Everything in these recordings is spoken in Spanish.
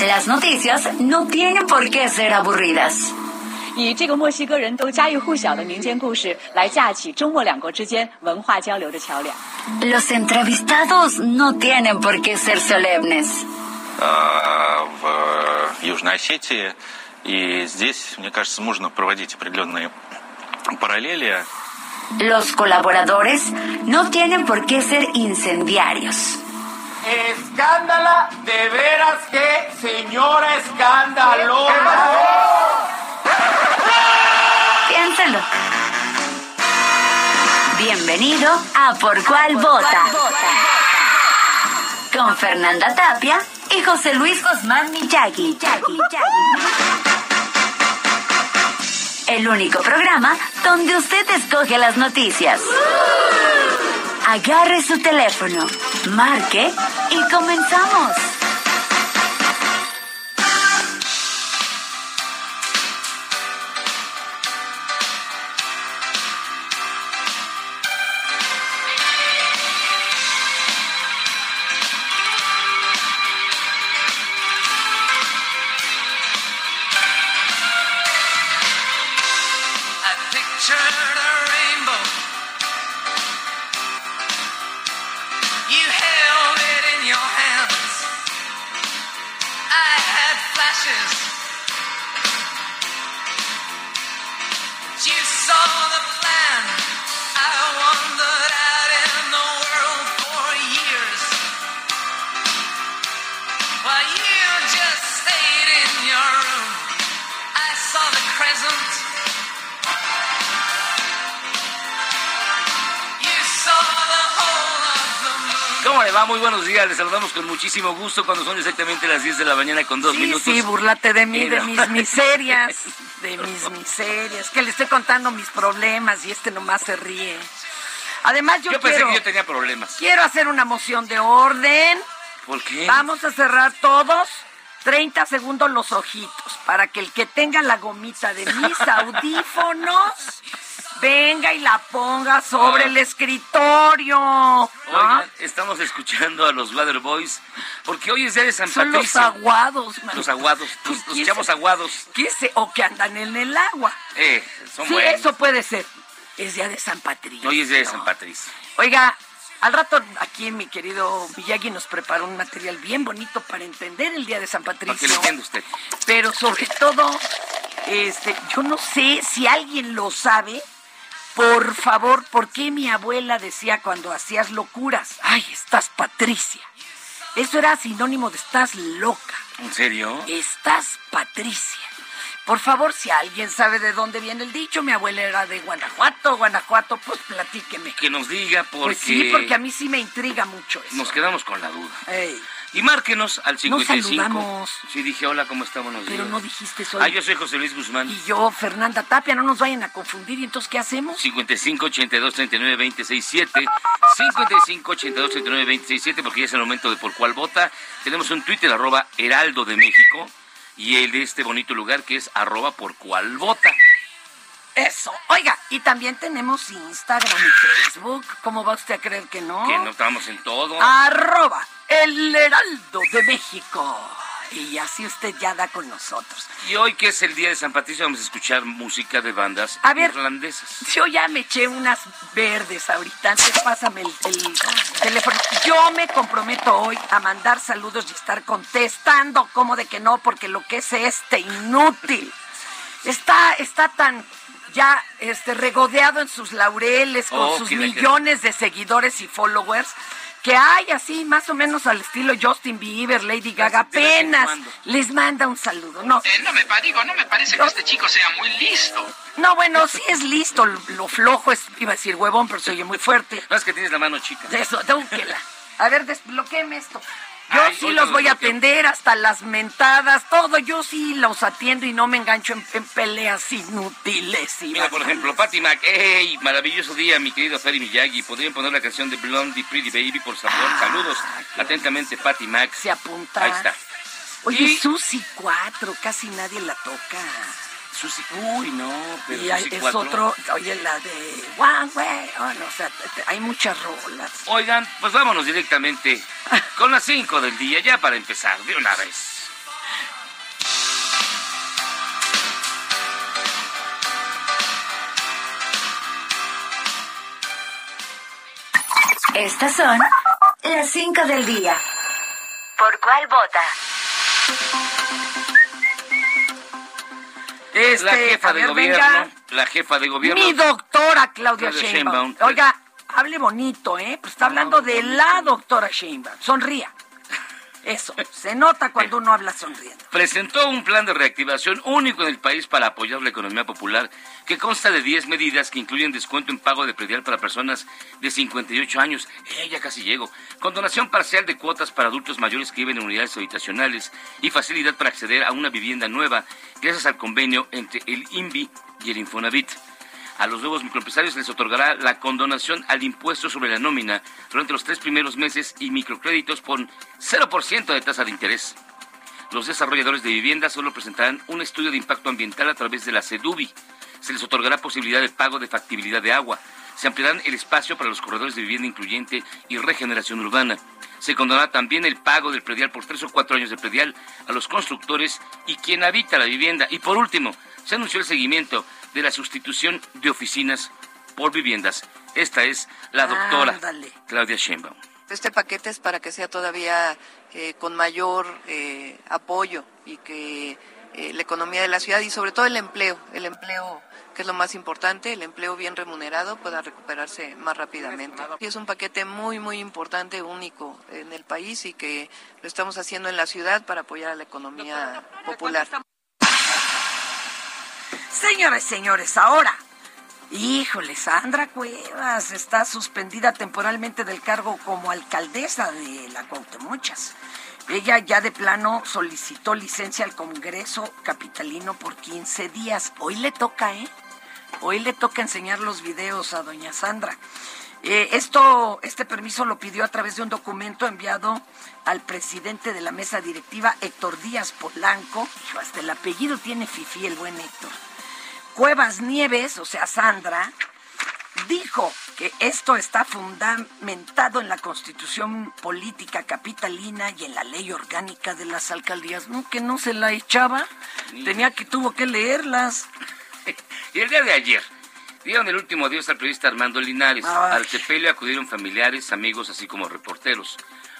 Las noticias no tienen por qué ser aburridas. 以这个墨西哥人都家喻户晓的民间故事来架起中墨两国之间文化交流的桥梁。 Los entrevistados no tienen por qué ser solemnes. э, в Южной Осетии. И здесь, мне кажется, можно проводить определенные параллели. Los colaboradores no tienen por qué ser incendiarios. Escándala, de veras que señora escándalo. Piénselo. Bienvenido a Por Cuál Vota. Con Fernanda Tapia y José Luis Guzmán Miyagi. El único programa donde usted escoge las noticias. Agarre su teléfono, marque y comenzamos. Días. Les saludamos con muchísimo gusto cuando son exactamente las 10 de la mañana con dos Sí, minutos. sí, burlate de mí, de mis miserias, de mis miserias, que le estoy contando mis problemas y este nomás se ríe. Además, yo, Yo pensé quiero, que yo tenía problemas. quiero hacer una moción de orden. ¿Por qué? Vamos a cerrar todos 30 segundos los ojitos para que el que tenga la gomita de mis audífonos venga y la ponga sobre Ah. el escritorio. Oigan, estamos escuchando a los Water Boys porque hoy es día de San Son los Patricio. aguados, man. Los aguados, los, los ¿Quién chavos se- aguados. ¿Qué sé? O que andan en el agua. Eh, son Sí, buenos. eso puede ser. Es día de San Patricio. Hoy es día de San Patricio. Oiga, al rato aquí mi querido Miyagi nos preparó un material bien bonito para entender el día de San Para que Patricio. lo entienda usted. Pero sobre todo, este, yo no sé si alguien lo sabe. Por favor, ¿por qué mi abuela decía cuando hacías locuras? Ay, estás Patricia. Eso era sinónimo de estás loca. ¿En serio? Estás Patricia. Por favor, si alguien sabe de dónde viene el dicho, mi abuela era de Guanajuato, Guanajuato, pues platíqueme. Que nos diga porque, Pues sí, porque a mí sí me intriga mucho eso. nos quedamos con la duda. Ey, Y márquenos al 55. saludamos. Sí, dije hola, ¿cómo está? Buenos pero días. no dijiste soy. Ah, yo soy José Luis Guzmán. Y yo, Fernanda Tapia, no nos vayan a confundir. ¿Y entonces qué hacemos? 55 82 39 26 7 55 82 39 26 7 porque ya es el momento de por cuál vota. Tenemos un Twitter arroba Heraldo de México y el de este bonito lugar que es arroba por cuál vota. Eso. Oiga, y también tenemos Instagram y Facebook. ¿Cómo va usted a creer que no? Que no estamos en todo. Arroba el Heraldo de México. Y así usted ya da con nosotros. Y hoy que es el día de San Patricio vamos a escuchar música de bandas A ver. irlandesas. Yo ya me eché unas verdes ahorita. Antes pásame el, el teléfono. Yo me comprometo hoy a mandar saludos y estar contestando como de que no, porque lo que es este inútil está, está tan ya este regodeado en sus laureles con Oh, sus millones de seguidores y followers que hay así más o menos al estilo Justin Bieber, Lady Gaga, apenas les manda un saludo. No, Eh, no me digo, no me parece que este chico sea muy listo. no, bueno, sí es listo, lo, lo flojo es, iba a decir huevón, pero se oye muy fuerte. No es que tienes la mano chica. Eso, dúquela. A ver, desbloquéeme esto. Yo Ay, sí los lo voy a atender hasta las mentadas, todo. Yo sí los atiendo y no me engancho en, en peleas inútiles. Y Mira, por ejemplo, Patty Mac, ¡hey! Maravilloso día, mi querido Ferry Miyagi. ¿Podrían poner la canción de Blondie Pretty Baby, por favor? Saludos. Atentamente, Patty Mac. Se apunta. Ahí está. Oye, Y- Susi 4, casi nadie la toca. Susi, uy, no, pero y hay- Susi es otro, oye, la de One Way. oh, no, o sea, te- te- hay muchas rolas. Oigan, pues vámonos directamente con las 5 del día, ya para empezar, de una vez. Estas son las 5 del día. ¿Por cuál vota? Este, la jefa de gobierno, venga. la jefa de gobierno. Mi doctora Claudia, Claudia Sheinbaum. Sheinbaum. Oiga, hable bonito, ¿eh? Pues está hablando de la doctora Sheinbaum. Sonría. Eso, se nota cuando uno habla sonriendo. presentó un plan de reactivación único en el país para apoyar la economía popular que consta de 10 medidas que incluyen descuento en pago de predial para personas de 58 años, eh, ya casi llego, condonación parcial de cuotas para adultos mayores que viven en unidades habitacionales y facilidad para acceder a una vivienda nueva gracias al convenio entre el INVI y el Infonavit. A los nuevos microempresarios les otorgará la condonación al impuesto sobre la nómina durante los tres primeros meses y microcréditos con 0% de tasa de interés. Los desarrolladores de vivienda solo presentarán un estudio de impacto ambiental a través de la CEDUBI. Se les otorgará posibilidad de pago de factibilidad de agua. Se ampliarán el espacio para los corredores de vivienda incluyente y regeneración urbana. Se condonará también el pago del predial por tres o cuatro años de predial a los constructores y quien habita la vivienda. Y por último, se anunció el seguimiento de la sustitución de oficinas por viviendas. Esta es la doctora. Claudia Sheinbaum. Este paquete es para que sea todavía eh, con mayor eh, apoyo y que eh, la economía de la ciudad y sobre todo el empleo, el empleo que es lo más importante, el empleo bien remunerado pueda recuperarse más rápidamente. Y es un paquete muy, muy importante, único en el país y que lo estamos haciendo en la ciudad para apoyar a la economía popular. Señoras y señores, ahora, híjole, Sandra Cuevas está suspendida temporalmente del cargo como alcaldesa de la Cuauhtémochas. Ella ya de plano solicitó licencia al Congreso Capitalino por 15 días. Hoy le toca, ¿eh? Hoy le toca enseñar los videos a doña Sandra. Eh, esto, este permiso lo pidió a través de un documento enviado al presidente de la mesa directiva, Héctor Díaz Polanco. Hijo, hasta el apellido tiene Fifi, el buen Héctor. Cuevas Nieves, o sea, Sandra, dijo que esto está fundamentado en la constitución política capitalina y en la ley orgánica de las alcaldías. No, que no se la echaba, tenía que, tuvo que leerlas. Y el día de ayer dieron el último adiós al periodista Armando Linares. Ay. Al sepelio acudieron familiares, amigos, así como reporteros,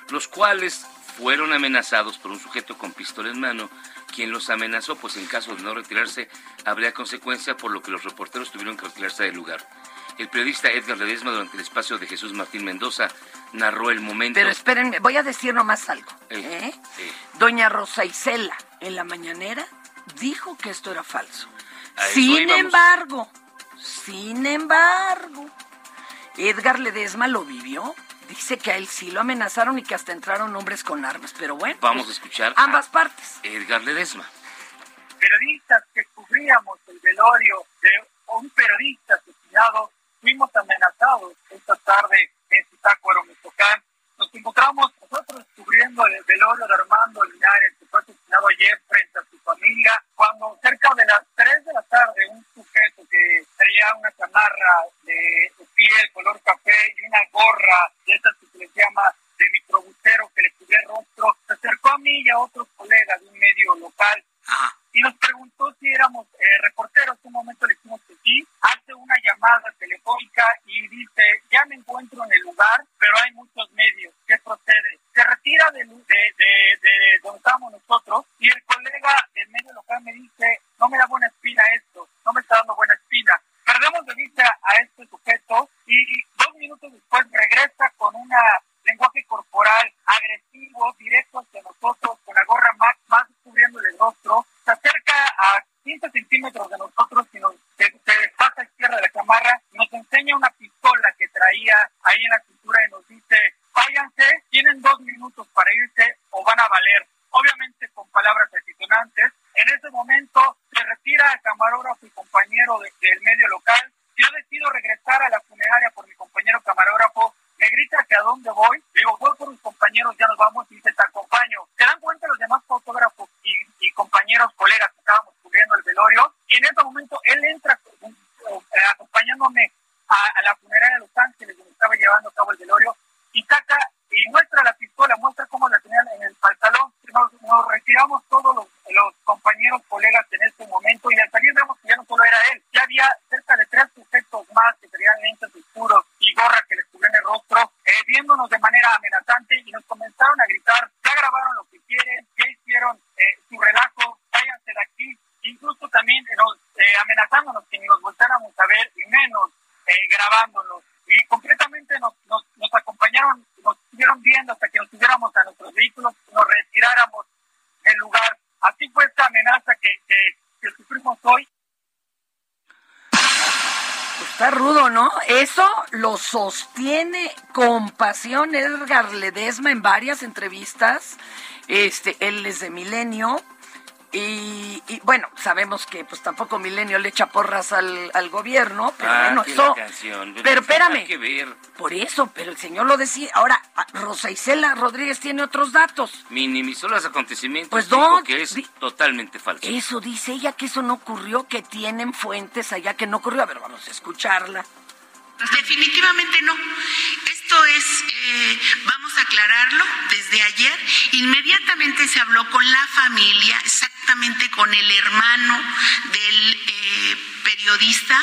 los cuales fueron amenazados por un sujeto con pistola en mano, quien los amenazó, pues en caso de no retirarse habría consecuencia, por lo que los reporteros tuvieron que retirarse del lugar. El periodista Edgar Ledesma, durante el espacio de Jesús Martín Mendoza, narró el momento. Pero espérenme, voy a decir nomás algo. Eh. Doña Rosa Isela, en la mañanera, dijo que esto era falso. Sin íbamos. embargo, sin embargo, Edgar Ledesma lo vivió. Dice que a él sí lo amenazaron y que hasta entraron hombres con armas. Pero bueno, Vamos a pues, escuchar ambas a partes. Edgar Ledesma. periodistas que cubríamos el velorio de un periodista asesinado, fuimos amenazados esta tarde en Zitácuaro, Michoacán. Nos encontramos nosotros cubriendo el velorio de Armando Linares, asesinado ayer frente a su familia, cuando cerca de las 3 de la tarde un sujeto que traía una chamarra de piel color café y una gorra de esas que se les llama de microbusero que le cubría el rostro, se acercó a mí y a otros colegas de un medio local y nos preguntó si éramos eh, reporteros. En un momento le dijimos que sí. Hace una llamada telefónica y dice, ya me encuentro en el lugar, pero hay muchos medios. ¿Qué procede? Se retira de, de, de, de donde estamos nosotros y el colega del medio local me dice, no me da buena espina esto, no me está dando buena espina. Perdemos de vista a este sujeto y dos minutos después regresa con un lenguaje corporal agresivo, directo hacia nosotros, con la gorra más, más cubriendo el rostro listos para irse o van a valer. Obviamente con palabras altisonantes. En ese momento se retira el camarógrafo y compañero de- del medio local. Yo decido regresar a la funeraria por mi compañero camarógrafo. Me grita que a dónde voy. Digo, voy por mis compañeros, ya nos vamos y dice, te acompaño. Se dan cuenta los demás fotógrafos y, y compañeros, colegas que estábamos cubriendo el velorio. Y en ese momento él entra eh, acompañándome a, a la funeraria de Los Ángeles, donde estaba llevando a cabo el velorio, y saca y muestra la pistola, muestra cómo la tenía en el pantalón. Nos, nos retiramos todos los, los compañeros, colegas en este momento, y al salir vemos que ya no solo era él, ya había cerca de tres sujetos más que traían lentes oscuros y gorra que les cubrían el rostro, eh, viéndonos de manera amenazante, y nos comenzaron a gritar, ya grabaron lo que quieren, ya hicieron eh, su relajo, váyanse de aquí, incluso también eh, nos, eh, amenazándonos que ni nos voltáramos a ver, y menos eh, grabándonos. Y concretamente nos, nos, nos acompañaron, nos estuvieron viendo hasta que nos subiéramos a nuestros vehículos, nos retiráramos del lugar. Así fue esta amenaza que, que, que sufrimos hoy. Está rudo, ¿no? Eso lo sostiene con pasión Edgar Ledesma en varias entrevistas. Este, él es de Milenio. Y, y, bueno, sabemos que pues tampoco Milenio le echa porras al, al gobierno, pero Ah, bueno, eso. canción, Pero espérame. Hay que ver. Por eso, pero el señor lo decía. Ahora, a- Rosa Isela Rodríguez tiene otros datos. Minimizó los acontecimientos. Pues dijo no, que es di- totalmente falso. Eso dice ella que eso no ocurrió, que tienen fuentes allá que no ocurrió. A ver, vamos a escucharla. Definitivamente no. Esto es, eh, vamos a aclararlo, desde ayer inmediatamente se habló con la familia, exactamente con el hermano del eh, periodista,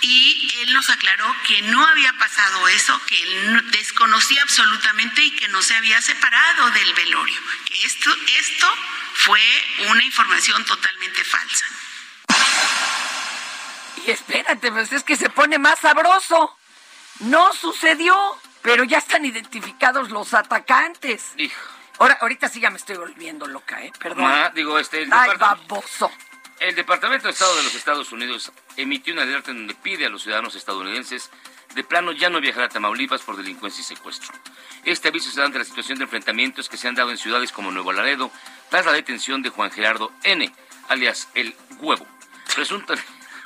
y él nos aclaró que no había pasado eso, que él no- desconocía absolutamente y que no se había separado del velorio, que esto, esto fue una información totalmente falsa. Espérate, pues es que se pone más sabroso. No sucedió, pero ya están identificados los atacantes. Hijo. Ahora, ahorita sí ya me estoy volviendo loca, ¿eh? Perdón. Ah, digo, este, el, Ay, baboso. el Departamento de Estado de los Estados Unidos emitió una alerta en donde pide a los ciudadanos estadounidenses de plano ya no viajar a Tamaulipas por delincuencia y secuestro. Este aviso se da ante la situación de enfrentamientos que se han dado en ciudades como Nuevo Laredo tras la detención de Juan Gerardo N., alias El Huevo. Presunto...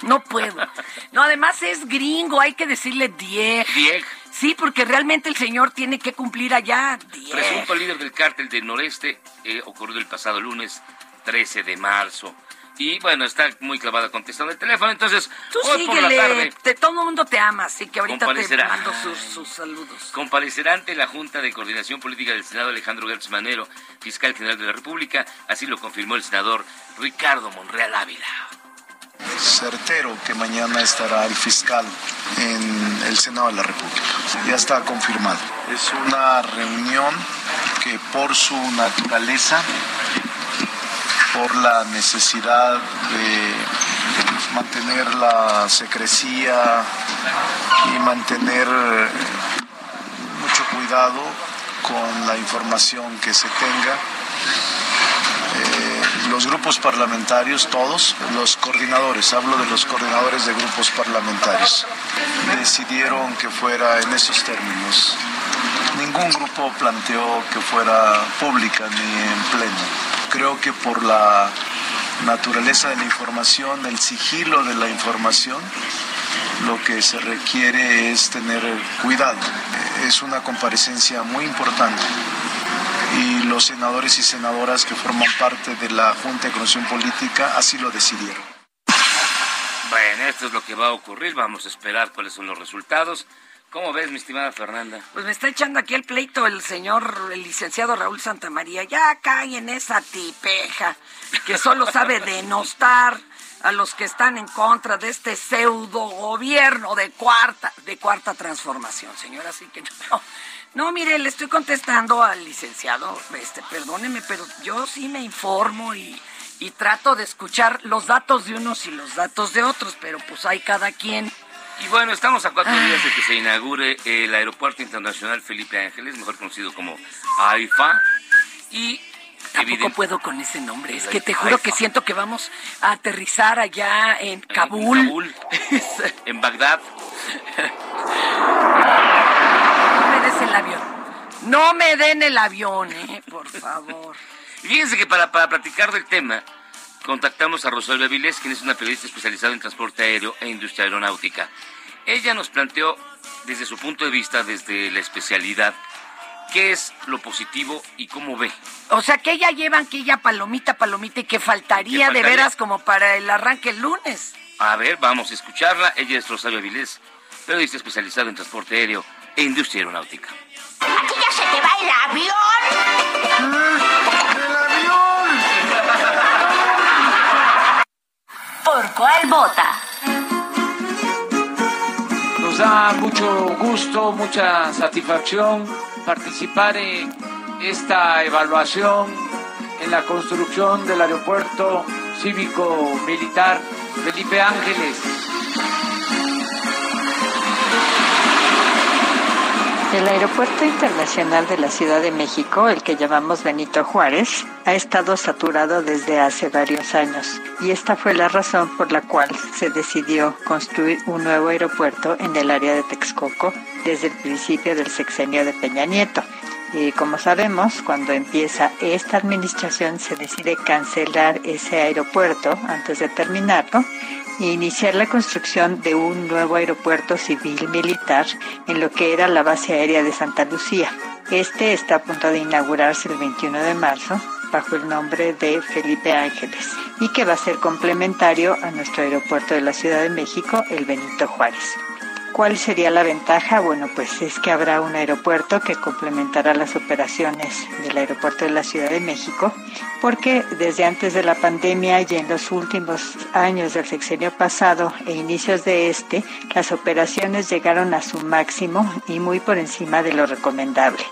No puedo. No, además es gringo, hay que decirle Dieg. Dieg. Sí, porque realmente el señor tiene que cumplir allá. Dieg. Presunto líder del cártel del noreste, eh, ocurrido el pasado lunes 13 de marzo. Y bueno, está muy clavada contestando el teléfono, entonces Tú hoy por la síguele, tarde te, todo el mundo te ama, así que ahorita te mando sus, sus saludos. comparecerá ante la Junta de Coordinación Política del Senado Alejandro Gertz Manero, fiscal general de la República, así lo confirmó el senador Ricardo Monreal Ávila. Certero que mañana estará el fiscal en el Senado de la República. Ya está confirmado. Es una reunión que por su naturaleza, por la necesidad de mantener la secrecía y mantener eh, mucho cuidado con la información que se tenga, los grupos parlamentarios, todos, los coordinadores, hablo de los coordinadores de grupos parlamentarios, decidieron que fuera en esos términos. Ningún grupo planteó que fuera pública ni en pleno. Creo que por la naturaleza de la información, el sigilo de la información, lo que se requiere es tener cuidado. Es una comparecencia muy importante y los senadores y senadoras que forman parte de la Junta de Coordinación Política así lo decidieron. Bueno, esto es lo que va a ocurrir, vamos a esperar cuáles son los resultados. ¿Cómo ves, mi estimada Fernanda? Pues me está echando aquí el pleito el señor, el licenciado Raúl Santamaría. Ya cae en esa tipeja que solo sabe denostar a los que están en contra de este pseudo gobierno de cuarta, de cuarta transformación, señor. Así que no, no, mire, le estoy contestando al licenciado, este, perdóneme, pero yo sí me informo y, y trato de escuchar los datos de unos y los datos de otros, pero pues hay cada quien. Y bueno, estamos a cuatro días de que se inaugure el Aeropuerto Internacional Felipe Ángeles, mejor conocido como AIFA. Y Tampoco puedo con ese nombre. Es que te juro que siento que vamos a aterrizar allá en Kabul. En Kabul, en Bagdad. No me des el avión. No me den el avión, ¿eh? Por favor. Fíjense que para, para platicar del tema, contactamos a Rosalba Vilés, quien es una periodista especializada en transporte aéreo e industria aeronáutica. Ella nos planteó, desde su punto de vista, desde la especialidad, qué es lo positivo y cómo ve. O sea, que ella llevan que ella palomita, palomita y que faltaría, ¿Qué de veras como para el arranque el lunes. A ver, vamos a escucharla. Ella es Rosalba Vilés, periodista especializada en transporte aéreo e industria aeronáutica. Aquí ya se te va el avión. ¡El avión! ¿Por cuál vota? Nos da mucho gusto, mucha satisfacción participar en esta evaluación en la construcción del aeropuerto cívico militar Felipe Ángeles. El Aeropuerto Internacional de la Ciudad de México, el que llamamos Benito Juárez, ha estado saturado desde hace varios años y esta fue la razón por la cual se decidió construir un nuevo aeropuerto en el área de Texcoco desde el principio del sexenio de Peña Nieto. Y como sabemos, cuando empieza esta administración se decide cancelar ese aeropuerto antes de terminarlo e iniciar la construcción de un nuevo aeropuerto civil militar en lo que era la base aérea de Santa Lucía. Este está a punto de inaugurarse el 21 de marzo bajo el nombre de Felipe Ángeles y que va a ser complementario a nuestro aeropuerto de la Ciudad de México, el Benito Juárez. ¿Cuál sería la ventaja? Bueno, pues es que habrá un aeropuerto que complementará las operaciones del aeropuerto de la Ciudad de México, porque desde antes de la pandemia y en los últimos años del sexenio pasado e inicios de este, las operaciones llegaron a su máximo y muy por encima de lo recomendable.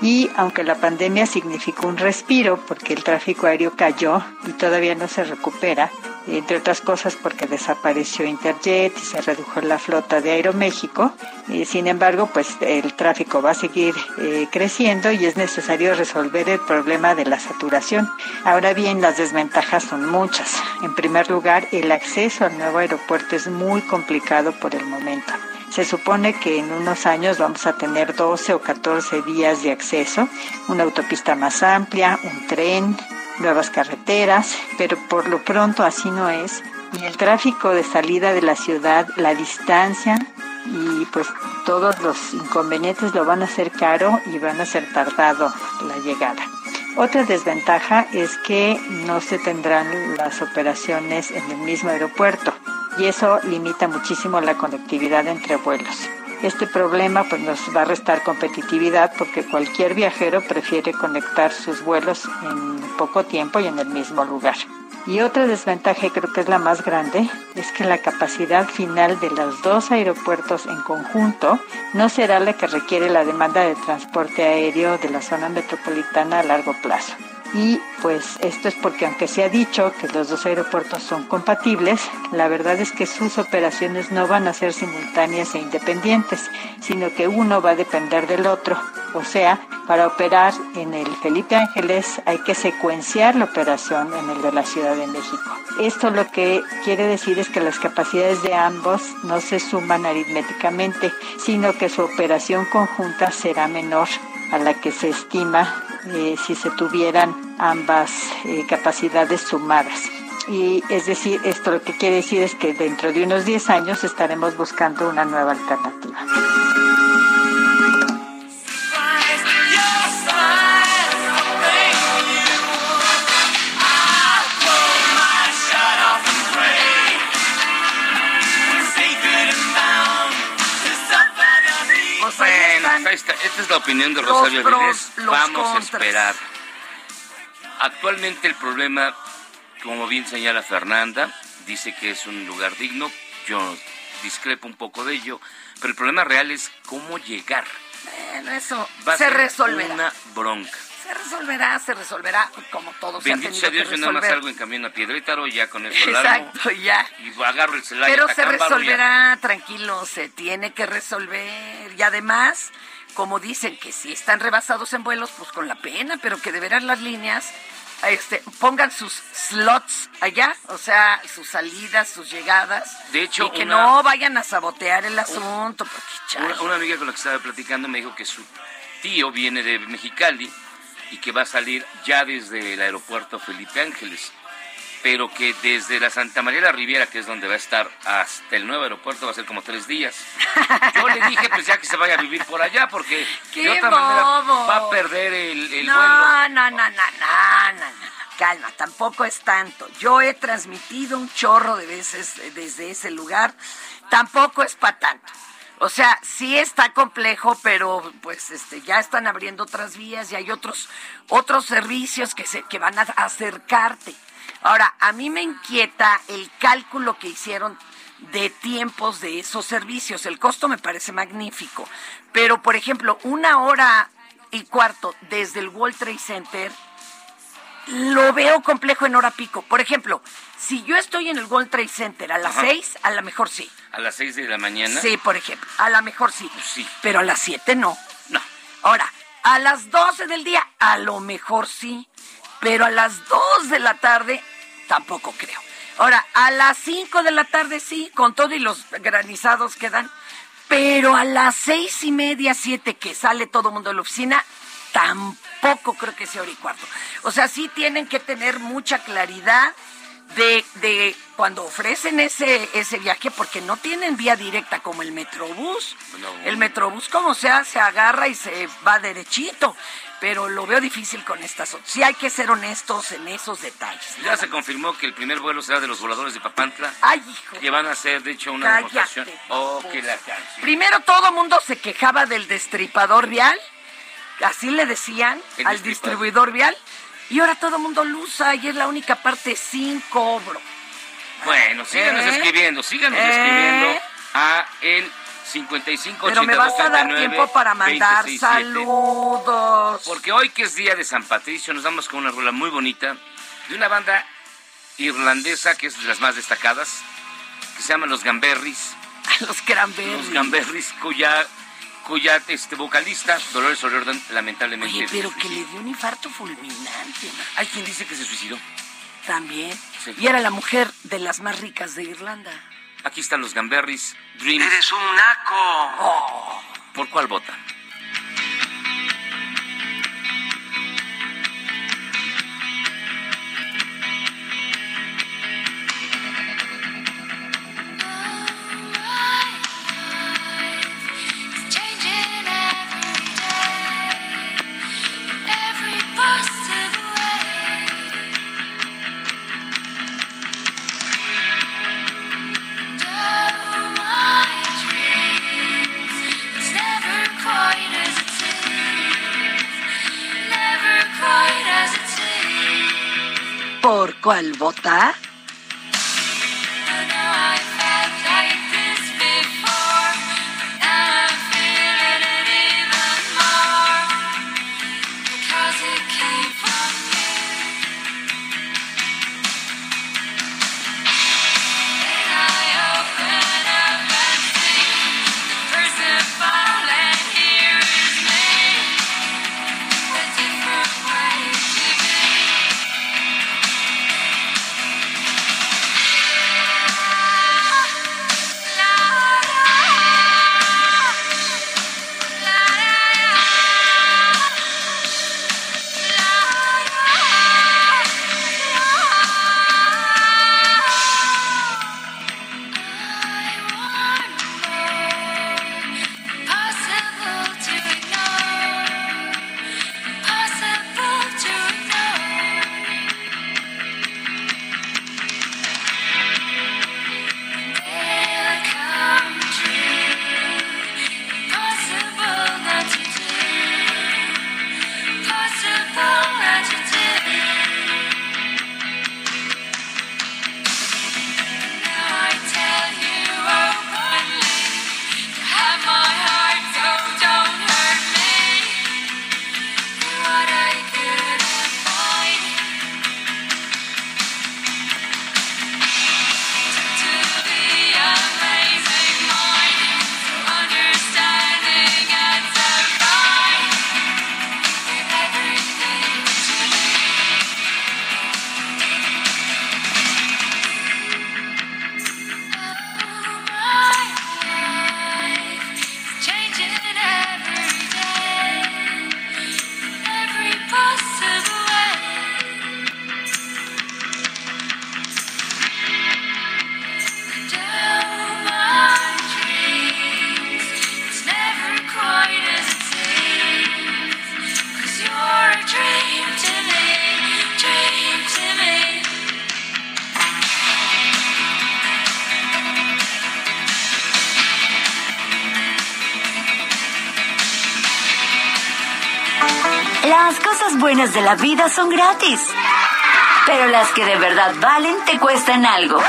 Y aunque la pandemia significó un respiro porque el tráfico aéreo cayó y todavía no se recupera, entre otras cosas porque desapareció Interjet y se redujo la flota de Aeroméxico, eh, sin embargo, pues el tráfico va a seguir eh, creciendo y es necesario resolver el problema de la saturación. Ahora bien, las desventajas son muchas. En primer lugar, el acceso al nuevo aeropuerto es muy complicado por el momento. Se supone que en unos años vamos a tener 12 o 14 vías de acceso, una autopista más amplia, un tren, nuevas carreteras, pero por lo pronto así no es. Y el tráfico de salida de la ciudad, la distancia y pues todos los inconvenientes lo van a hacer caro y van a ser tardado la llegada. Otra desventaja es que no se tendrán las operaciones en el mismo aeropuerto y eso limita muchísimo la conectividad entre vuelos. Este problema pues nos va a restar competitividad porque cualquier viajero prefiere conectar sus vuelos en poco tiempo y en el mismo lugar. Y otra desventaja, creo que es la más grande, es que la capacidad final de los dos aeropuertos en conjunto no será la que requiere la demanda de transporte aéreo de la zona metropolitana a largo plazo. Y pues esto es porque aunque se ha dicho que los dos aeropuertos son compatibles, la verdad es que sus operaciones no van a ser simultáneas e independientes, sino que uno va a depender del otro. O sea, para operar en el Felipe Ángeles hay que secuenciar la operación en el de la Ciudad de México. Esto lo que quiere decir es que las capacidades de ambos no se suman aritméticamente, sino que su operación conjunta será menor a la que se estima eh, si se tuvieran ambas eh, capacidades sumadas. Y es decir, esto lo que quiere decir es que dentro de unos 10 años estaremos buscando una nueva alternativa. Bueno, ahí está. Esta es la opinión de Rosario pros, Vilés. los Vamos a esperar. Actualmente el problema, como bien señala Fernanda, dice que es un lugar digno. Yo discrepo un poco de ello. Pero el problema real es cómo llegar. Bueno, eso Va a se ser resolverá. una bronca. Se resolverá, se resolverá, como todo se ha Bendito tenido sea Dios, que yo nada más resolver. salgo en camino a Piedrétaro ya con eso largo. Exacto, ya. Y agarro el Celaya Pero se resolverá, tranquilo, se tiene que resolver. Y además, como dicen que si están rebasados en vuelos, pues con la pena, pero que de veras las líneas este, pongan sus slots allá, o sea, sus salidas, sus llegadas. De hecho, y que una- no vayan a sabotear el asunto, porque. Una, una amiga con la que estaba platicando me dijo que su tío viene de Mexicali y que va a salir ya desde el aeropuerto Felipe Ángeles, pero que desde la Santa María la Riviera, que es donde va a estar, hasta el nuevo aeropuerto va a ser como tres días. Yo le dije, pues ya que se vaya a vivir por allá, porque ¡Qué de otra manera va a perder el, el no, vuelo. no, no, no, no, no, no, no. Calma, tampoco es tanto. Yo he transmitido un chorro de veces desde ese lugar. Tampoco es para tanto. O sea, sí está complejo, pero pues este ya están abriendo otras vías y hay otros otros servicios que se que van a acercarte. Ahora, a mí me inquieta el cálculo que hicieron de tiempos de esos servicios. El costo me parece magnífico, pero por ejemplo, una hora y cuarto desde el World Trade Center lo veo complejo en hora pico. Por ejemplo, si yo estoy en el World Trade Center a las Ajá. seis, a lo mejor sí. A las seis de la mañana. Sí, por ejemplo. A lo mejor sí. Sí. Pero a las 7 no. No. Ahora, a las 12 del día, a lo mejor sí. Pero a las 2 de la tarde, tampoco creo. Ahora, a las 5 de la tarde sí, con todo y los granizados que dan. Pero a las seis y media, siete, que sale todo el mundo de la oficina, tampoco creo que sea hora y cuarto. O sea, sí tienen que tener mucha claridad de, de cuando ofrecen ese, ese viaje, porque no tienen vía directa como el Metrobús. El Metrobús, como sea, se agarra y se va derechito. Pero lo veo difícil con estas otras. Sí hay que ser honestos en esos detalles. Ya se confirmó que el primer vuelo será de los voladores de Papantla, Ay, hijo. que van a hacer, de hecho, una Cállate, demostración. Oh, que la canción. Primero todo mundo se quejaba del destripador vial, así le decían El al distribuidor vial, y ahora todo mundo lo usa y es la única parte sin cobro. Bueno, síganos ¿Eh? escribiendo, síganos ¿Eh? escribiendo a el 55 Pero me vas a dar tiempo para mandar 2067. saludos. Porque hoy que es día de San Patricio nos damos con una rola muy bonita de una banda irlandesa que es de las más destacadas, que se llama Los Gamberris. Los cranberries. Los Gamberris, cuya, cuya este, vocalista, Dolores O'Riordan, lamentablemente... Oye, pero que le dio un infarto fulminante. man. Hay quien dice que se suicidó. También. Sí. Y era la mujer de las más ricas de Irlanda. Aquí están los Gamberris, Dreams. Eres un naco. ¿Por cuál vota? De la vida son gratis. Pero las que de verdad valen te cuestan algo.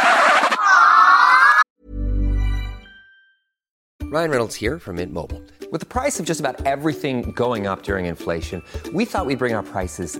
Ryan Reynolds here from Mint Mobile. With the price of just about everything going up during inflation, we thought we'd bring our prices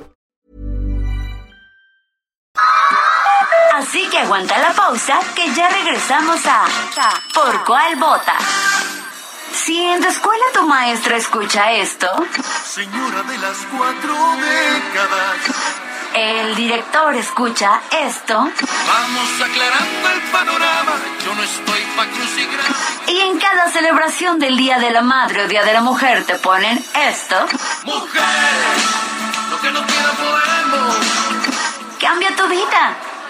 Así que aguanta la pausa que ya regresamos a ¿Por cuál vota? Si en tu escuela tu maestra escucha esto, Señora de las cuatro décadas. el director escucha esto Vamos aclarando el panorama. Yo no estoy pa' crucigrama. y en cada celebración del Día de la Madre o Día de la Mujer te ponen esto, Mujer, lo que no quiera podemos. cambia tu vida.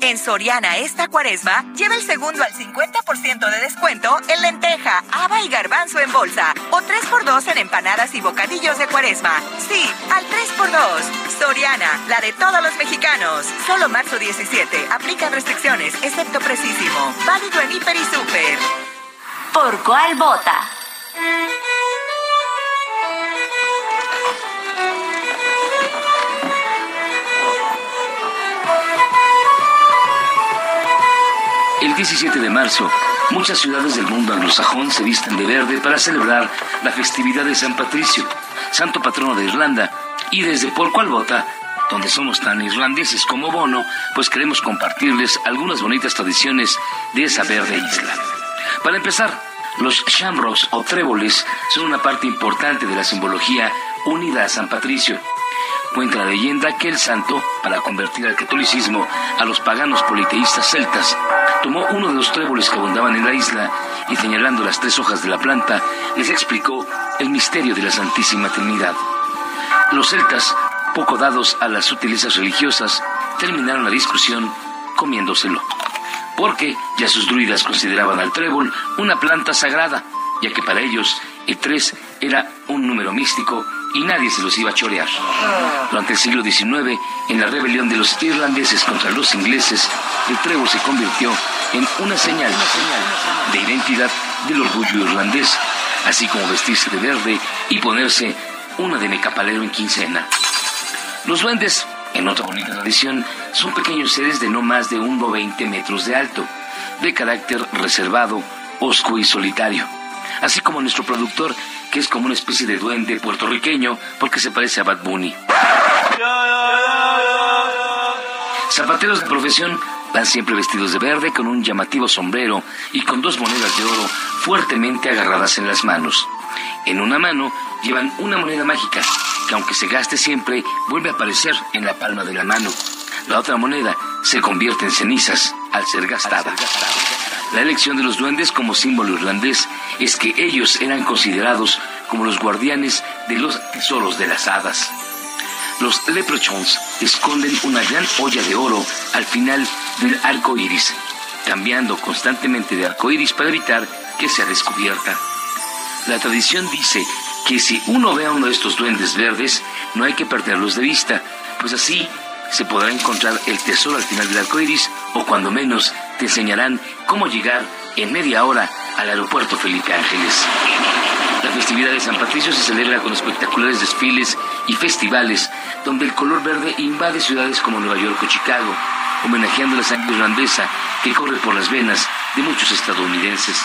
En Soriana esta cuaresma, lleva el segundo al 50% de descuento en lenteja, haba y garbanzo en bolsa. O 3x2 en empanadas y bocadillos de cuaresma. Sí, al 3x2. Soriana, la de todos los mexicanos. Solo marzo 17. Aplican restricciones, excepto precisísimo. Válido en Hiper y Super. ¿Por cuál vota? 17 de marzo, muchas ciudades del mundo anglosajón se visten de verde para celebrar la festividad de San Patricio, santo patrono de Irlanda, y desde Por Cual Vota, donde somos tan irlandeses como Bono, pues queremos compartirles algunas bonitas tradiciones de esa verde isla. Para empezar, los shamrocks o tréboles son una parte importante de la simbología unida a San Patricio. Cuenta la leyenda que el santo, para convertir al catolicismo a los paganos politeístas celtas, tomó uno de los tréboles que abundaban en la isla y señalando las tres hojas de la planta, les explicó el misterio de la Santísima Trinidad. Los celtas, poco dados a las sutilezas religiosas, terminaron la discusión comiéndoselo, porque ya sus druidas consideraban al trébol una planta sagrada, ya que para ellos el tres era un número místico y nadie se los iba a chorear. Durante el siglo XIX, en la rebelión de los irlandeses contra los ingleses, el trébol se convirtió en una señal, de identidad del orgullo irlandés, así como vestirse de verde y ponerse una de mecapalero en quincena. Los duendes, en otra bonita tradición, son pequeños seres de no más de 1,20 metros de alto, de carácter reservado, osco y solitario. Así como nuestro productor, que es como una especie de duende puertorriqueño porque se parece a Bad Bunny. Zapateros de profesión van siempre vestidos de verde con un llamativo sombrero y con dos monedas de oro fuertemente agarradas en las manos. En una mano llevan una moneda mágica que aunque se gaste siempre vuelve a aparecer en la palma de la mano. La otra moneda se convierte en cenizas al ser gastada. La elección de los duendes como símbolo irlandés es que ellos eran considerados como los guardianes de los tesoros de las hadas. Los leprechauns esconden una gran olla de oro al final del arco iris, cambiando constantemente de arco iris para evitar que sea descubierta. La tradición dice que si uno ve a uno de estos duendes verdes, no hay que perderlos de vista, pues así se podrá encontrar el tesoro al final del arco iris, o cuando menos te enseñarán cómo llegar en media hora al aeropuerto Felipe Ángeles. La festividad de San Patricio se celebra con espectaculares desfiles y festivales donde el color verde invade ciudades como Nueva York o Chicago, homenajeando la sangre irlandesa que corre por las venas de muchos estadounidenses.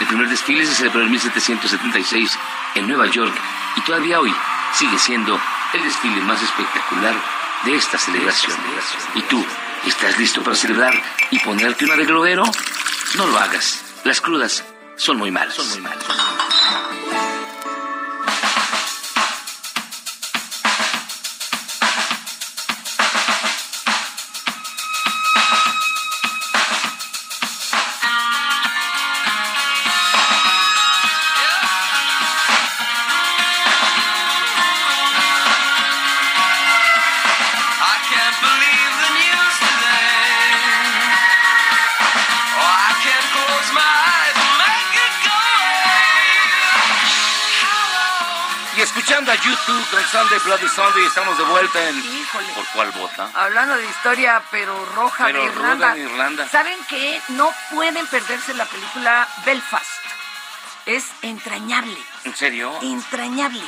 El primer desfile se celebró en 1776 en Nueva York y todavía hoy sigue siendo el desfile más espectacular de esta celebración. ¿Y tú, estás listo para celebrar y ponerte un arreglo No lo hagas. Las crudas son muy malas. Son muy malas. Bloody Sunday, estamos de vuelta en... ¿Por cuál vota? Hablando de historia, pero roja Pero de Irlanda. en Irlanda. ¿Saben qué? No pueden perderse la película Belfast. Es entrañable. ¿En serio? entrañable.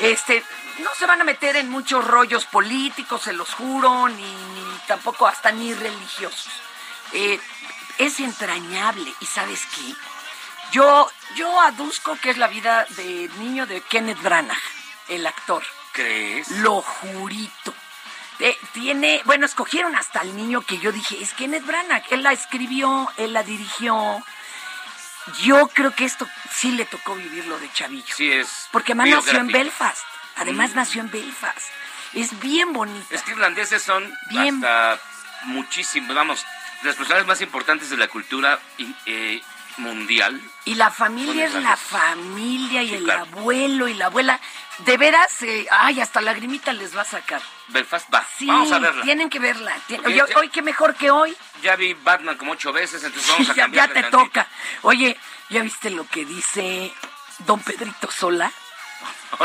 Este, no se van a meter en muchos rollos políticos, se los juro, ni, ni tampoco hasta ni religiosos. Eh, es entrañable. ¿Y sabes qué? Yo, yo aduzco que es la vida del niño de Kenneth Branagh, el actor. ¿Crees? Lo jurito. Eh, tiene, bueno, escogieron hasta el niño que yo dije, es Kenneth Branagh. Él la escribió, él la dirigió. Yo creo que esto sí le tocó vivirlo de chavillo. Sí, es. Porque además nació en. Belfast. Además Mm. nació en Belfast. Es bien bonita. Es que irlandeses son Bien. hasta muchísimo, vamos, las personas más importantes de la cultura eh, mundial. Y la familia es la familia y Sí, el claro. abuelo y la abuela. De veras, eh, ay, hasta lagrimita les va a sacar. Belfast va. Sí, vamos a verla. tienen que verla. Tien- Porque Oye, ya- hoy qué mejor que hoy. Ya vi Batman como ocho veces, entonces vamos a ya, cambiar. ya te toca. Oye, ¿ya viste lo que dice don Pedrito Sola?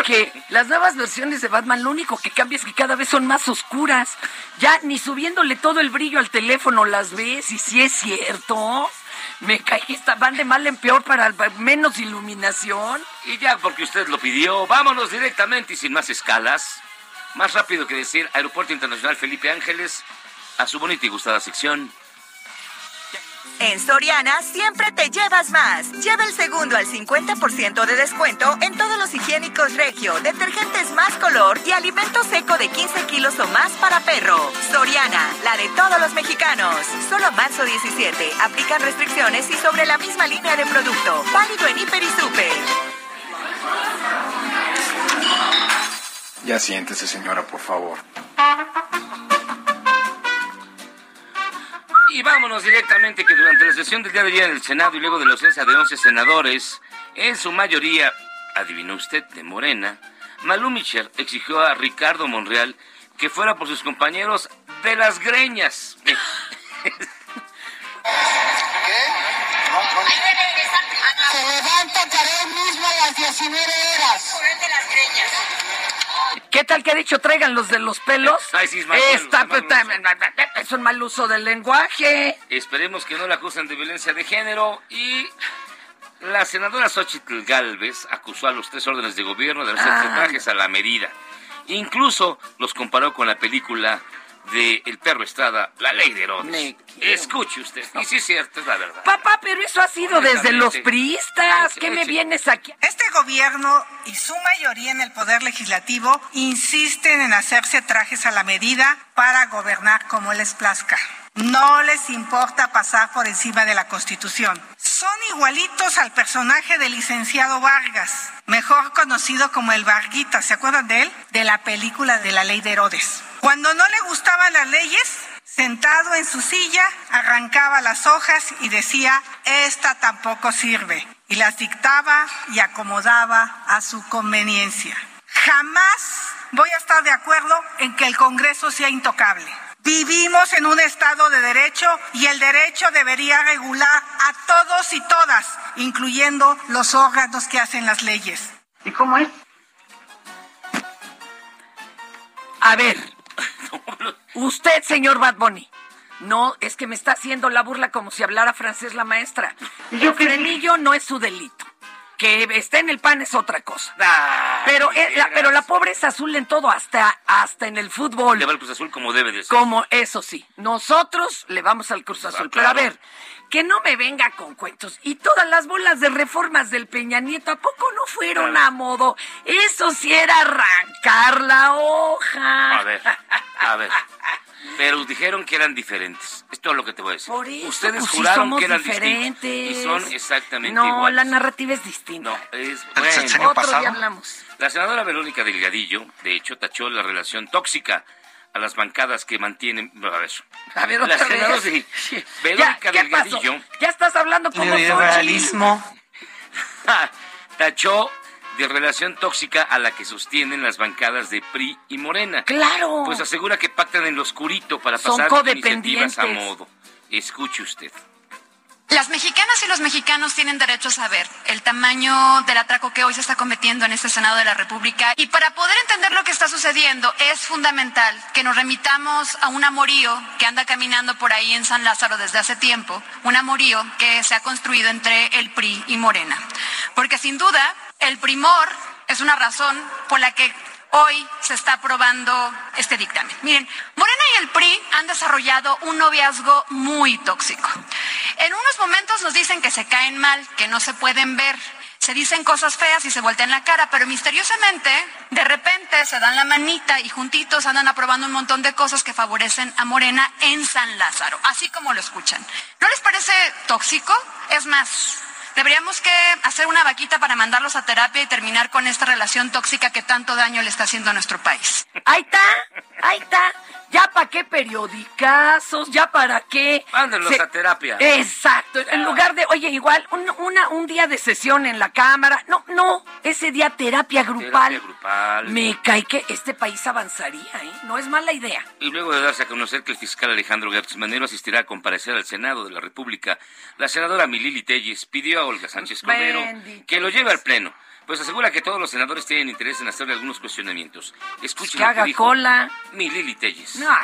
Que las nuevas versiones de Batman lo único que cambia es que cada vez son más oscuras. Ya ni subiéndole todo el brillo al teléfono las ves y si es cierto. Me caí, está- van de mal en peor para menos iluminación. Y ya porque usted lo pidió, vámonos directamente y sin más escalas. Más rápido que decir Aeropuerto Internacional Felipe Ángeles a su bonita y gustada sección. En Soriana siempre te llevas más. Lleva el segundo al 50% de descuento en todos los higiénicos Regio, detergentes más color y alimento seco de 15 kilos o más para perro. Soriana, la de todos los mexicanos. Solo marzo 17. Aplican restricciones y sobre la misma línea de producto. Válido en Hiper y Super. Ya siéntese, señora, por favor. Y vámonos directamente que durante la sesión del día de ayer en el Senado y luego de la ausencia de 11 senadores, en su mayoría, adivinó usted, de Morena, Malú Michel exigió a Ricardo Monreal que fuera por sus compañeros de las greñas. Se levanta para él mismo a las 19 horas. ¿Qué tal que ha dicho traigan los de los pelos? Ay, sí, es mal- Está- mal uso. es un mal uso del lenguaje. Esperemos que no la acusen de violencia de género y la senadora Xochitl Galvez acusó a los tres órdenes de gobierno de hacer Ah. trajes a la medida. Incluso los comparó con la película de El perro Estrada, La Ley de Herodes. Escuche usted, y sí es cierto, es la verdad. Papá, pero eso ha sido desde los priistas. ¿Qué me vienes aquí? Este gobierno y su mayoría en el poder legislativo insisten en hacerse trajes a la medida para gobernar como les plazca. No les importa pasar por encima de la Constitución. Son igualitos al personaje del licenciado Vargas, mejor conocido como el Varguita, ¿se acuerdan de él? De la película de la ley de Herodes. Cuando no le gustaban las leyes, sentado en su silla, arrancaba las hojas y decía, esta tampoco sirve. Y las dictaba y acomodaba a su conveniencia. Jamás voy a estar de acuerdo en que el Congreso sea intocable. Vivimos en un Estado de Derecho y el derecho debería regular a todos y todas, incluyendo los órganos que hacen las leyes. ¿Y cómo es? A ver, usted, señor Bad Bunny, no, es que me está haciendo la burla como si hablara francés la maestra. El frenillo no es su delito. Que esté en el pan es otra cosa. pero, eh, la, pero la pobre es azul en todo, hasta, hasta en el fútbol. Le va el Cruz Azul como debe de ser. Como eso sí, nosotros le vamos al Cruz Azul. Pero a ver, que no me venga con cuentos. Y todas las bolas de reformas del Peña Nieto, ¿a poco no fueron a modo? Eso sí era arrancar la hoja. A ver, a ver. Pero dijeron que eran diferentes. Es todo lo que te voy a decir. Por eso, Ustedes pues, juraron que eran diferentes. distintos. Y son exactamente No, iguales. la narrativa es distinta. No, es El bueno. Otro pasado. día hablamos. La senadora Verónica Delgadillo, de hecho, tachó la relación tóxica a las bancadas que mantienen. A ver. A ver, la otra senadora vez. de- Ya, Verónica. Delgadillo Ya estás hablando como Neoliberalismo. tachó de relación tóxica a la que sostienen las bancadas de PRI y Morena. Claro. Pues asegura que pactan en lo oscurito para Son pasar codependientes. iniciativas a modo. Escuche usted. Las mexicanas y los mexicanos tienen derecho a saber el tamaño del atraco que hoy se está cometiendo en este Senado de la República y para poder entender lo que está sucediendo es fundamental que nos remitamos a un amorío que anda caminando por ahí en San Lázaro desde hace tiempo, un amorío que se ha construido entre el PRI y Morena. Porque sin duda el primor es una razón por la que hoy se está aprobando este dictamen. Miren, Morena y el PRI han desarrollado un noviazgo muy tóxico. En unos momentos nos dicen que se caen mal, que no se pueden ver, se dicen cosas feas y se voltean la cara, pero misteriosamente, de repente se dan la manita y juntitos andan aprobando un montón de cosas que favorecen a Morena en San Lázaro, así como lo escuchan. ¿No les parece tóxico? Es más, Deberíamos que hacer una vaquita para mandarlos a terapia y terminar con esta relación tóxica que tanto daño le está haciendo a nuestro país. Ahí está, ahí está. ¿Ya para qué periodicazos? ¿Ya para qué? Mándenlos Se- a terapia. Exacto. En lugar de, oye, igual, un, una, un día de sesión en la Cámara. No, no, ese día terapia grupal. Terapia grupal. Me cae que este país avanzaría, ¿eh? No es mala idea. Y luego de darse a conocer que el fiscal Alejandro Gertz Manero asistirá a comparecer al Senado de la República, la senadora Milili Telles pidió a Olga Sánchez Cordero Bendito que lo lleve al Pleno. Pues asegura que todos los senadores tienen interés en hacerle algunos cuestionamientos. Escuchen Que lo haga dijo cola. Milili Telles. No,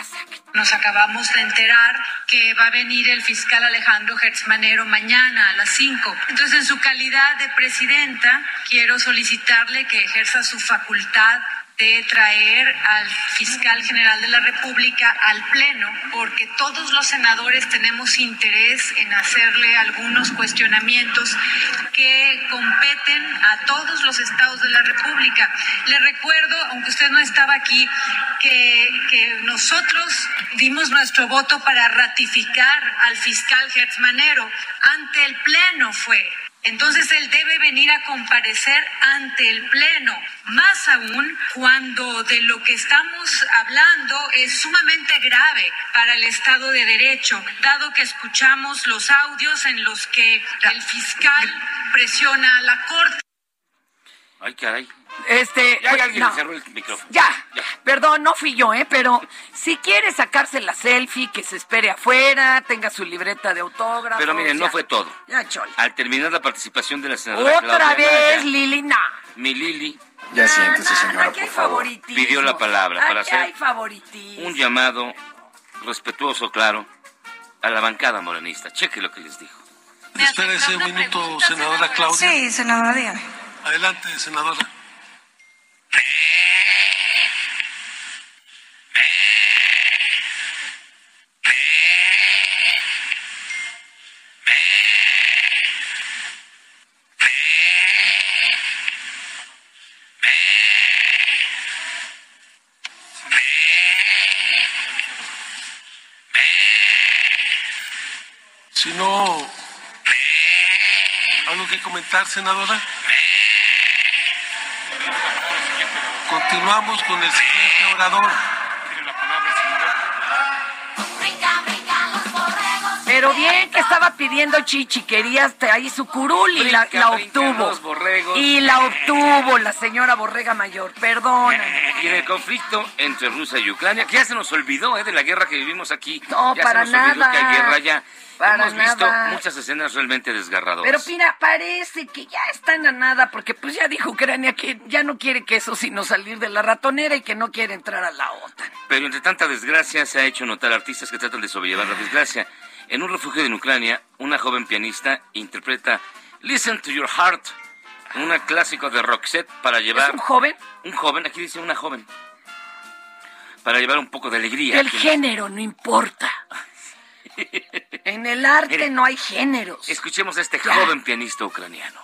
Nos acabamos de enterar que va a venir el fiscal Alejandro Hertzmanero mañana a las 5. Entonces, en su calidad de presidenta, quiero solicitarle que ejerza su facultad de traer al fiscal general de la República al Pleno, porque todos los senadores tenemos interés en hacerle algunos cuestionamientos que competen a todos los estados de la República. Le recuerdo, aunque usted no estaba aquí, que, nosotros dimos nuestro voto para ratificar al fiscal Hertzmanero. Ante el Pleno fue. Entonces él debe venir a comparecer ante el Pleno, más aún cuando de lo que estamos hablando es sumamente grave para el Estado de Derecho, dado que escuchamos los audios en los que el fiscal presiona a la Corte. Ay. Este. Ya pues, alguien no. le cerró el micrófono. Ya, perdón, no fui yo, ¿eh? Pero si quiere sacarse la selfie, que se espere afuera, tenga su libreta de autógrafos. Pero miren, no ya. fue todo. Ya, chol. Al terminar la participación de la senadora Otra Claudia vez, Anaya, Lili, no. mi Lili Ya siéntese, señora, Aquí hay por favor. pidió la palabra para Aquí hacer favoritismo. un llamado respetuoso, claro, a la bancada morenista. Cheque lo que les dijo. Espérese un minuto, senadora Claudia. Sí, senadora, dígame. Adelante, senadora. Si no, ¿algo que comentar, senadora? Continuamos con el siguiente orador. Pero bien que estaba pidiendo chichi, quería ahí su curul y la, obtuvo. Y la obtuvo la señora Borrega Mayor, perdóname. Y en el conflicto entre Rusia y Ucrania, que ya se nos olvidó ¿eh? de la guerra que vivimos aquí. No, ya para se nos olvidó nada. que hay guerra ya. Para Hemos visto nada. muchas escenas realmente desgarradoras. Pero mira, parece que ya están a nada, porque pues ya dijo Ucrania que ya no quiere que eso sino salir de la ratonera y que no quiere entrar a la OTAN. Pero entre tanta desgracia se ha hecho notar artistas que tratan de sobrellevar la desgracia. En un refugio en Ucrania, una joven pianista interpreta Listen to Your Heart, un clásico de Roxette para llevar... ¿Es un joven? Un joven, aquí dice una joven. Para llevar un poco de alegría. El género no importa. En el arte Mire. no hay géneros. Escuchemos a este joven pianista ucraniano.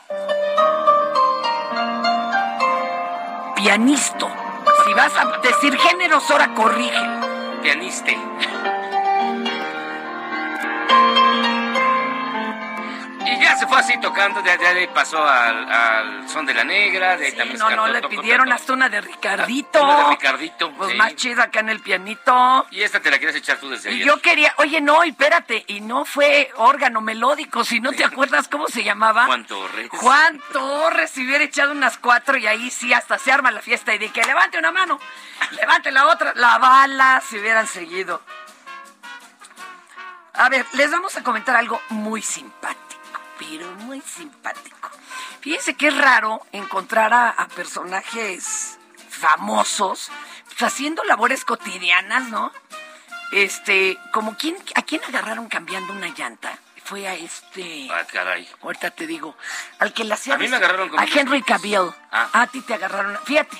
Pianisto. Si vas a decir géneros, ahora corrige. Pianiste. Fue así tocando, de de ahí pasó al, al son de la negra, de ahí también No, no, le pidieron hasta una de Ricardito. Una de Ricardito, Pues sí. más chida acá en el pianito. Y esta te la quieres echar tú desde Y ayer. yo quería, oye, no, y espérate, y no fue órgano melódico, si no te acuerdas cómo se llamaba. Juan Torres. Juan Torres, si hubiera echado unas cuatro y ahí sí hasta se arma la fiesta y de que levante una mano, levante la otra, la bala, si hubieran seguido. A ver, les vamos a comentar algo muy simpático, pero muy simpático. Fíjense que es raro encontrar a, a personajes famosos pues, haciendo labores cotidianas, ¿no? Este, como quién, ¿a quién agarraron cambiando una llanta? Fue a este, Ah, caray. ahorita te digo, al que la hacía... A mí me agarraron con A Henry. Cavill. Ah. A ti te agarraron, fíjate.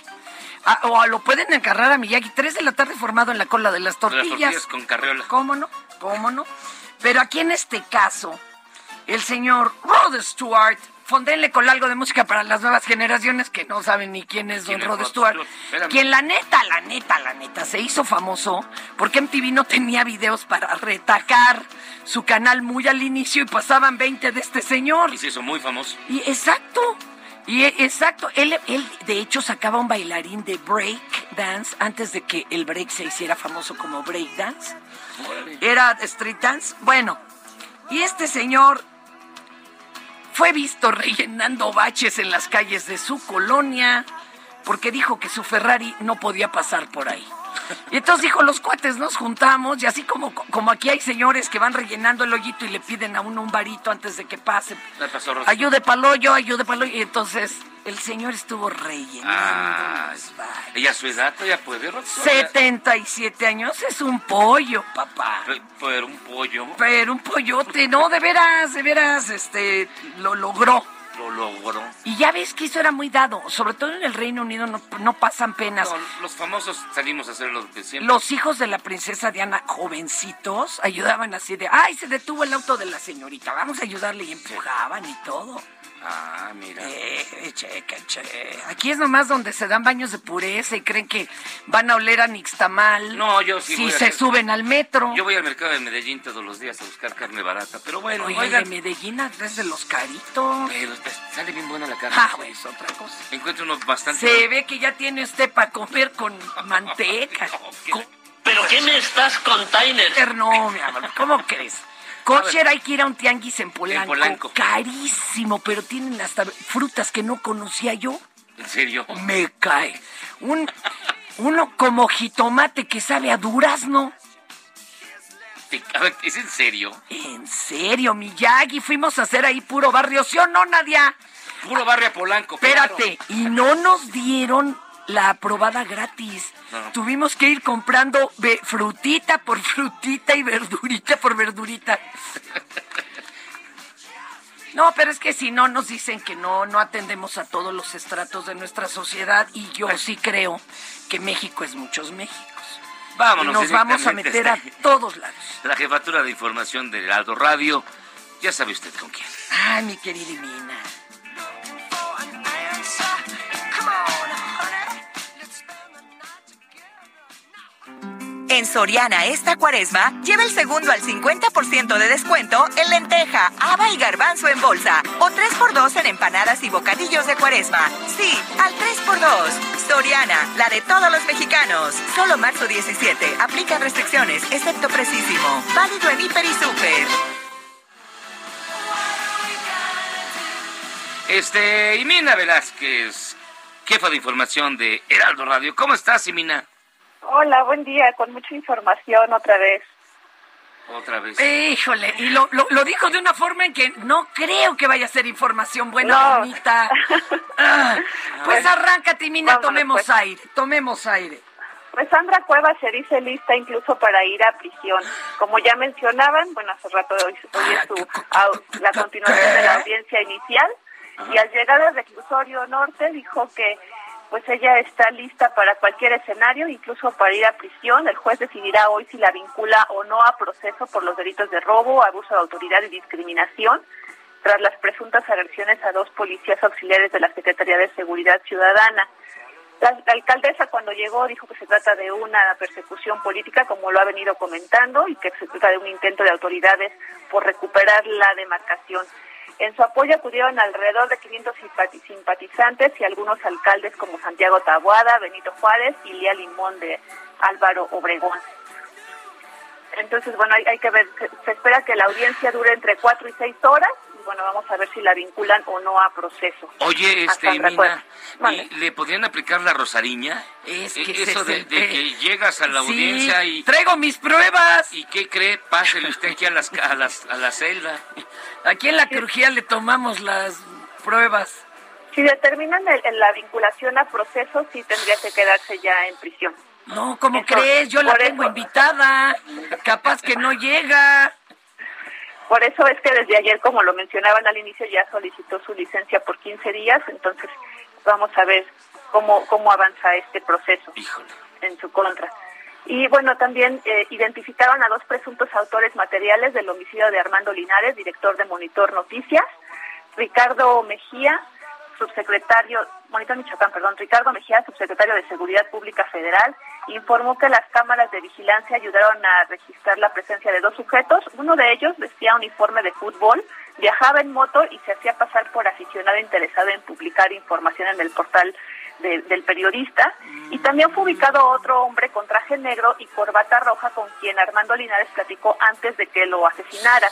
A- o a lo pueden agarrar a Miyagi, tres de la tarde formado en la cola de las Las tortillas. tortillas con carriola. ¿Cómo no? ¿Cómo no? Pero aquí en este caso, el señor Rod Stewart, fondenle con algo de música para las nuevas generaciones que no saben ni quién es ¿Quién don Rod Rod Stewart. Stewart? Quien la neta, la neta, la neta, se hizo famoso porque MTV no tenía videos para retacar su canal muy al inicio y pasaban 20 de este señor. Y se hizo muy famoso. Y exacto. Y e- exacto, él, él de hecho sacaba un bailarín de break dance antes de que el break se hiciera famoso como break dance. Era street dance. Bueno, y este señor fue visto rellenando baches en las calles de su colonia porque dijo que su Ferrari no podía pasar por ahí. Y entonces dijo, los cuates nos juntamos y así como, como aquí hay señores que van rellenando el hoyito y le piden a uno un varito antes de que pase. Pasó Ayude paloyo, ayude paloyo. Y entonces el señor estuvo rellenando. Ah, ella a su edad todavía puede, Stewart. 77 años es un pollo, papá. Pe- Pero un pollo Pero un pollote, no, de veras, de veras, este, lo logró. Lo logró. Y ya ves que eso era muy dado, sobre todo en el Reino Unido no, no pasan penas. No, los famosos salimos a hacer lo que siempre. Los hijos de la princesa Diana, jovencitos, ayudaban así de, ay, se detuvo el auto de la señorita, vamos a ayudarle y empujaban y todo. Ah, mira. Eh, checa, che. Aquí es nomás donde se dan baños de pureza y creen que van a oler a nixtamal. No, yo sí Si voy a se hacer- suben al metro. Yo voy al mercado de Medellín todos los días a buscar carne barata, pero bueno, Oiga, oigan, de Medellín es de los caritos. pero pues, sale bien buena la carne. Ah, güey, es otra cosa. Encuentro uno bastante. Se ve que ya tiene usted para comer con manteca. ¿Pero qué me estás container? No, mi amor, ¿cómo crees? Kosher hay que ir a un tianguis en Polanco. En Polanco. Carísimo, pero tienen hasta frutas que no conocía yo. ¿En serio? Me cae. Un, uno como jitomate que sabe a durazno. A ¿Es en serio? En serio, Miyagi, fuimos a hacer ahí puro barrio, ¿sí o no, Nadia? Puro barrio Polanco. Espérate, y no nos dieron la aprobada gratis. No. Tuvimos que ir comprando frutita por frutita y verdurita por verdurita. No, pero es que si no nos dicen que no, no atendemos a todos los estratos de nuestra sociedad y yo sí creo que México es muchos Méxicos. Vámonos. y nos vamos a meter a todos lados. La jefatura de información del Heraldo Radio. Ya sabe usted con quién. Ay, mi querida Mina. En Soriana esta cuaresma, lleva el segundo al 50% de descuento en lenteja, haba y garbanzo en bolsa. O 3x2 en empanadas y bocadillos de cuaresma. Sí, al 3x2. Soriana, la de todos los mexicanos. Solo marzo 17. Aplican restricciones, excepto precisísimo. Válido en Hiper y Super. Este, Imina Velázquez, jefa de información de Heraldo Radio. ¿Cómo estás, Imina? Hola, buen día, con mucha información otra vez. Otra vez. Híjole, y lo, lo, lo dijo de una forma en que no creo que vaya a ser información buena, No. bonita. Ah, pues arráncate, Mina, Vámonos, tomemos pues. aire, tomemos aire. Pues Sandra Cuevas se dice lista incluso para ir a prisión. Como ya mencionaban, bueno, hace rato hoy, hoy es su, au- la continuación de la audiencia inicial, y al llegar al reclusorio norte dijo que pues ella está lista para cualquier escenario, incluso para ir a prisión. El juez decidirá hoy si la vincula o no a proceso por los delitos de robo, abuso de autoridad y discriminación, tras las presuntas agresiones a dos policías auxiliares de la Secretaría de Seguridad Ciudadana. La, la alcaldesa cuando llegó dijo que se trata de una persecución política, como lo ha venido comentando, y que se trata de un intento de autoridades por recuperar la demarcación. En su apoyo acudieron alrededor de 500 simpati- simpatizantes y algunos alcaldes como Santiago Tabuada, Benito Juárez y Lía Limón de Álvaro Obregón. Entonces, bueno, hay, hay que ver, se espera que la audiencia dure entre cuatro y seis horas, bueno, vamos a ver si la vinculan o no a proceso. Oye, este, Mina, Cuevas. ¿y Vale. ¿le podrían aplicar la rosariña? Es E- que Eso de, que llegas a la Sí, audiencia y... traigo mis pruebas. ¿Y qué cree? Pásele usted aquí a, las, a, las, a la celda. Aquí en la crujía le tomamos las pruebas. Si determinan el- el- la vinculación a proceso, sí tendría que quedarse ya en prisión. No, ¿cómo Eso, crees? Yo la tengo eso. invitada. Capaz que no llega. Por eso es que desde ayer, como lo mencionaban al inicio, ya solicitó su licencia por 15 días, entonces vamos a ver cómo, cómo avanza este proceso en su contra. Y bueno, también eh, identificaban a dos presuntos autores materiales del homicidio de Armando Linares, director de Monitor Noticias, Ricardo Mejía, subsecretario, Monitor Michoacán, perdón, Ricardo Mejía, subsecretario de Seguridad Pública Federal, informó que las cámaras de vigilancia ayudaron a registrar la presencia de dos sujetos. Uno de ellos vestía uniforme de fútbol, viajaba en moto y se hacía pasar por aficionado interesado en publicar información en el portal de- del periodista. Y también fue ubicado otro hombre con traje negro y corbata roja con quien Armando Linares platicó antes de que lo asesinara.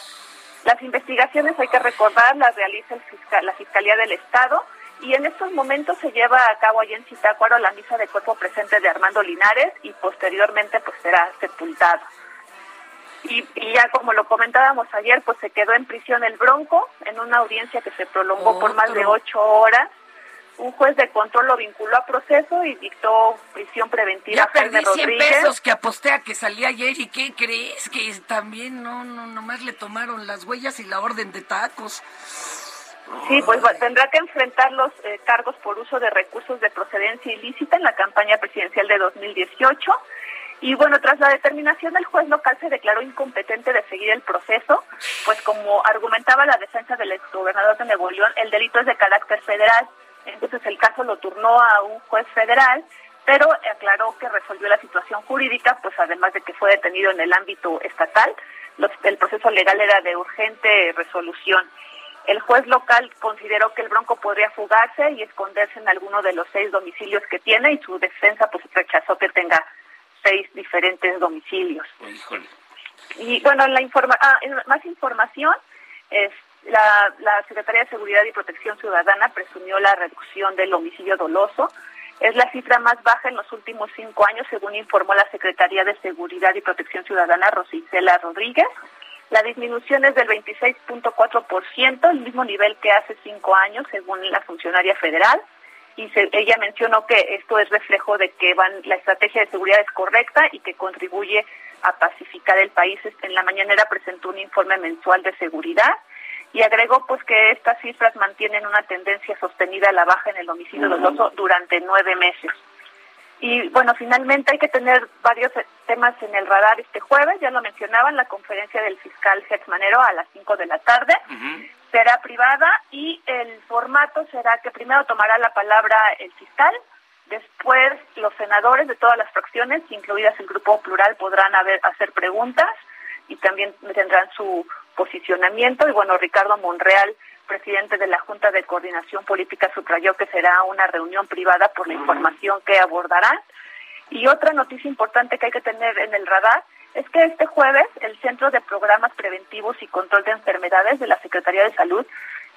Las investigaciones, hay que recordar, las realiza el fiscal- la Fiscalía del Estado y en estos momentos se lleva a cabo allí en Zitácuaro la misa de cuerpo presente de Armando Linares y posteriormente pues será sepultado. Y, y ya como lo comentábamos ayer, pues se quedó en prisión el Bronco en una audiencia que se prolongó por más de ocho horas. Un juez de control lo vinculó a proceso y dictó prisión preventiva Ya a Jaime perdí 100 Rodríguez. pesos que aposté a que salía ayer. ¿Y qué crees? Que también no, no, nomás le tomaron las huellas y la orden de tacos. Sí, pues tendrá que enfrentar los eh, cargos por uso de recursos de procedencia ilícita en la campaña presidencial de 2018. Y bueno, tras la determinación del juez local se declaró incompetente de seguir el proceso, pues como argumentaba la defensa del exgobernador de Nuevo León, el delito es de carácter federal. Entonces el caso lo turnó a un juez federal, pero aclaró que resolvió la situación jurídica, pues además de que fue detenido en el ámbito estatal, el proceso legal era de urgente resolución. El juez local consideró que el Bronco podría fugarse y esconderse en alguno de los seis domicilios que tiene y su defensa pues rechazó que tenga seis diferentes domicilios. Híjole. Y bueno, la informa ah, más información, es la, la Secretaría de Seguridad y Protección Ciudadana presumió la reducción del homicidio doloso. Es la cifra más baja en los últimos cinco años, según informó la Secretaría de Seguridad y Protección Ciudadana, Rosicela Rodríguez. La disminución es del 26.4%, el mismo nivel que hace cinco años, según la funcionaria federal. Y se- ella mencionó que esto es reflejo de que van, la estrategia de seguridad es correcta y que contribuye a pacificar el país. En la mañanera presentó un informe mensual de seguridad y agregó pues que estas cifras mantienen una tendencia sostenida a la baja en el homicidio doloso durante nueve meses. Y bueno, finalmente hay que tener varios temas en el radar este jueves, ya lo mencionaban, la conferencia del fiscal Gertz Manero a las 5 de la tarde. Será privada y el formato será que primero tomará la palabra el fiscal, después los senadores de todas las fracciones, incluidas el grupo plural, podrán haber- hacer preguntas y también tendrán su posicionamiento. Y bueno, Ricardo Monreal, presidente de la Junta de Coordinación Política, subrayó que será una reunión privada por la información que abordarán. Y otra noticia importante que hay que tener en el radar es que este jueves el Centro de Programas Preventivos y Control de Enfermedades de la Secretaría de Salud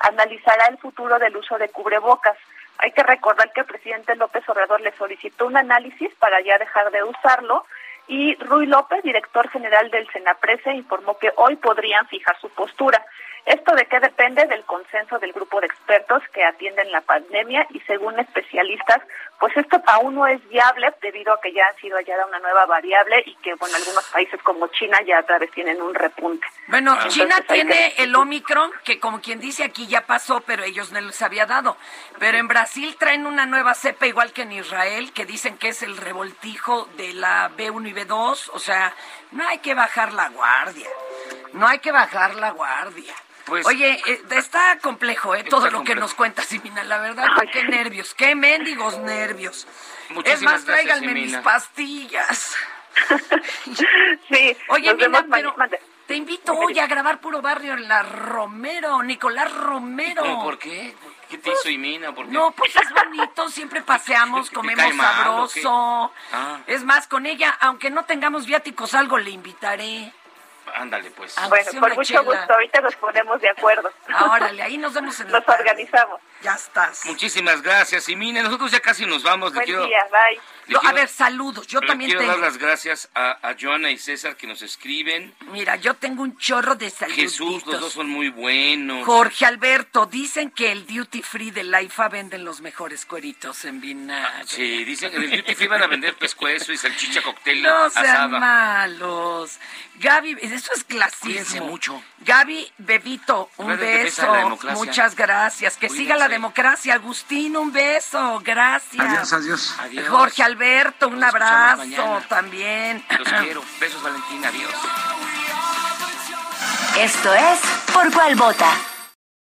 analizará el futuro del uso de cubrebocas. Hay que recordar que el presidente López Obrador le solicitó un análisis para ya dejar de usarlo y Ruy López, director general del Senaprese, informó que hoy podrían fijar su postura. ¿Esto de qué depende? Del consenso del grupo de expertos que atienden la pandemia y según especialistas, pues esto aún no es viable debido a que ya ha sido hallada una nueva variable y que, bueno, algunos países como China ya otra vez tienen un repunte. Bueno, Entonces, China que- tiene el Omicron, que como quien dice aquí ya pasó, pero ellos no les había dado. Pero en Brasil traen una nueva cepa, igual que en Israel, que dicen que es el revoltijo de la B1 y B2. O sea, no hay que bajar la guardia. No hay que bajar la guardia. Pues- Oye, eh, está complejo, ¿eh? Todo lo que nos cuenta Simina, la verdad, qué nervios, qué mendigos nervios. es Muchísimas más, gracias, tráiganme mis pastillas. sí, Oye, Mina, pero te invito hoy a grabar Puro Barrio en la Romero, Nicolás Romero. ¿Cómo, ¿Por qué? ¿Qué te hizo Imina? ¿Por qué? No, pues es bonito, siempre paseamos, ¿Te comemos mal sabroso. Ah. Es más, con ella, aunque no tengamos viáticos, algo le invitaré. Ándale, pues. Bueno, con mucho gusto. Ahorita nos ponemos de acuerdo. Órale, ahí nos vemos en Nos organizamos. Ya estás. Muchísimas gracias. Y mire, nosotros ya casi nos vamos. Buen quiero, día, bye. No, a ver, saludos. Yo también quiero tengo. dar las gracias a, a Joana y César que nos escriben. Mira, yo tengo un chorro de saluditos. Jesús, los dos son muy buenos. Jorge Alberto, dicen que el duty free de la IFA venden los mejores cueritos en vinagre. Sí, dicen que en el Duty Free van a vender pescuezo y salchicha cóctel No sean asada. malos. Gaby, eso es Cuídense clasismo. mucho. Gaby, Bebito, un beso. Muchas gracias. Que siga la Democracia. Agustín, un beso. Gracias. Adiós, adiós. Adiós. Jorge Alberto, un Nos abrazo también. Los quiero. Besos, Valentín. Adiós. Esto es Por Cuál Vota.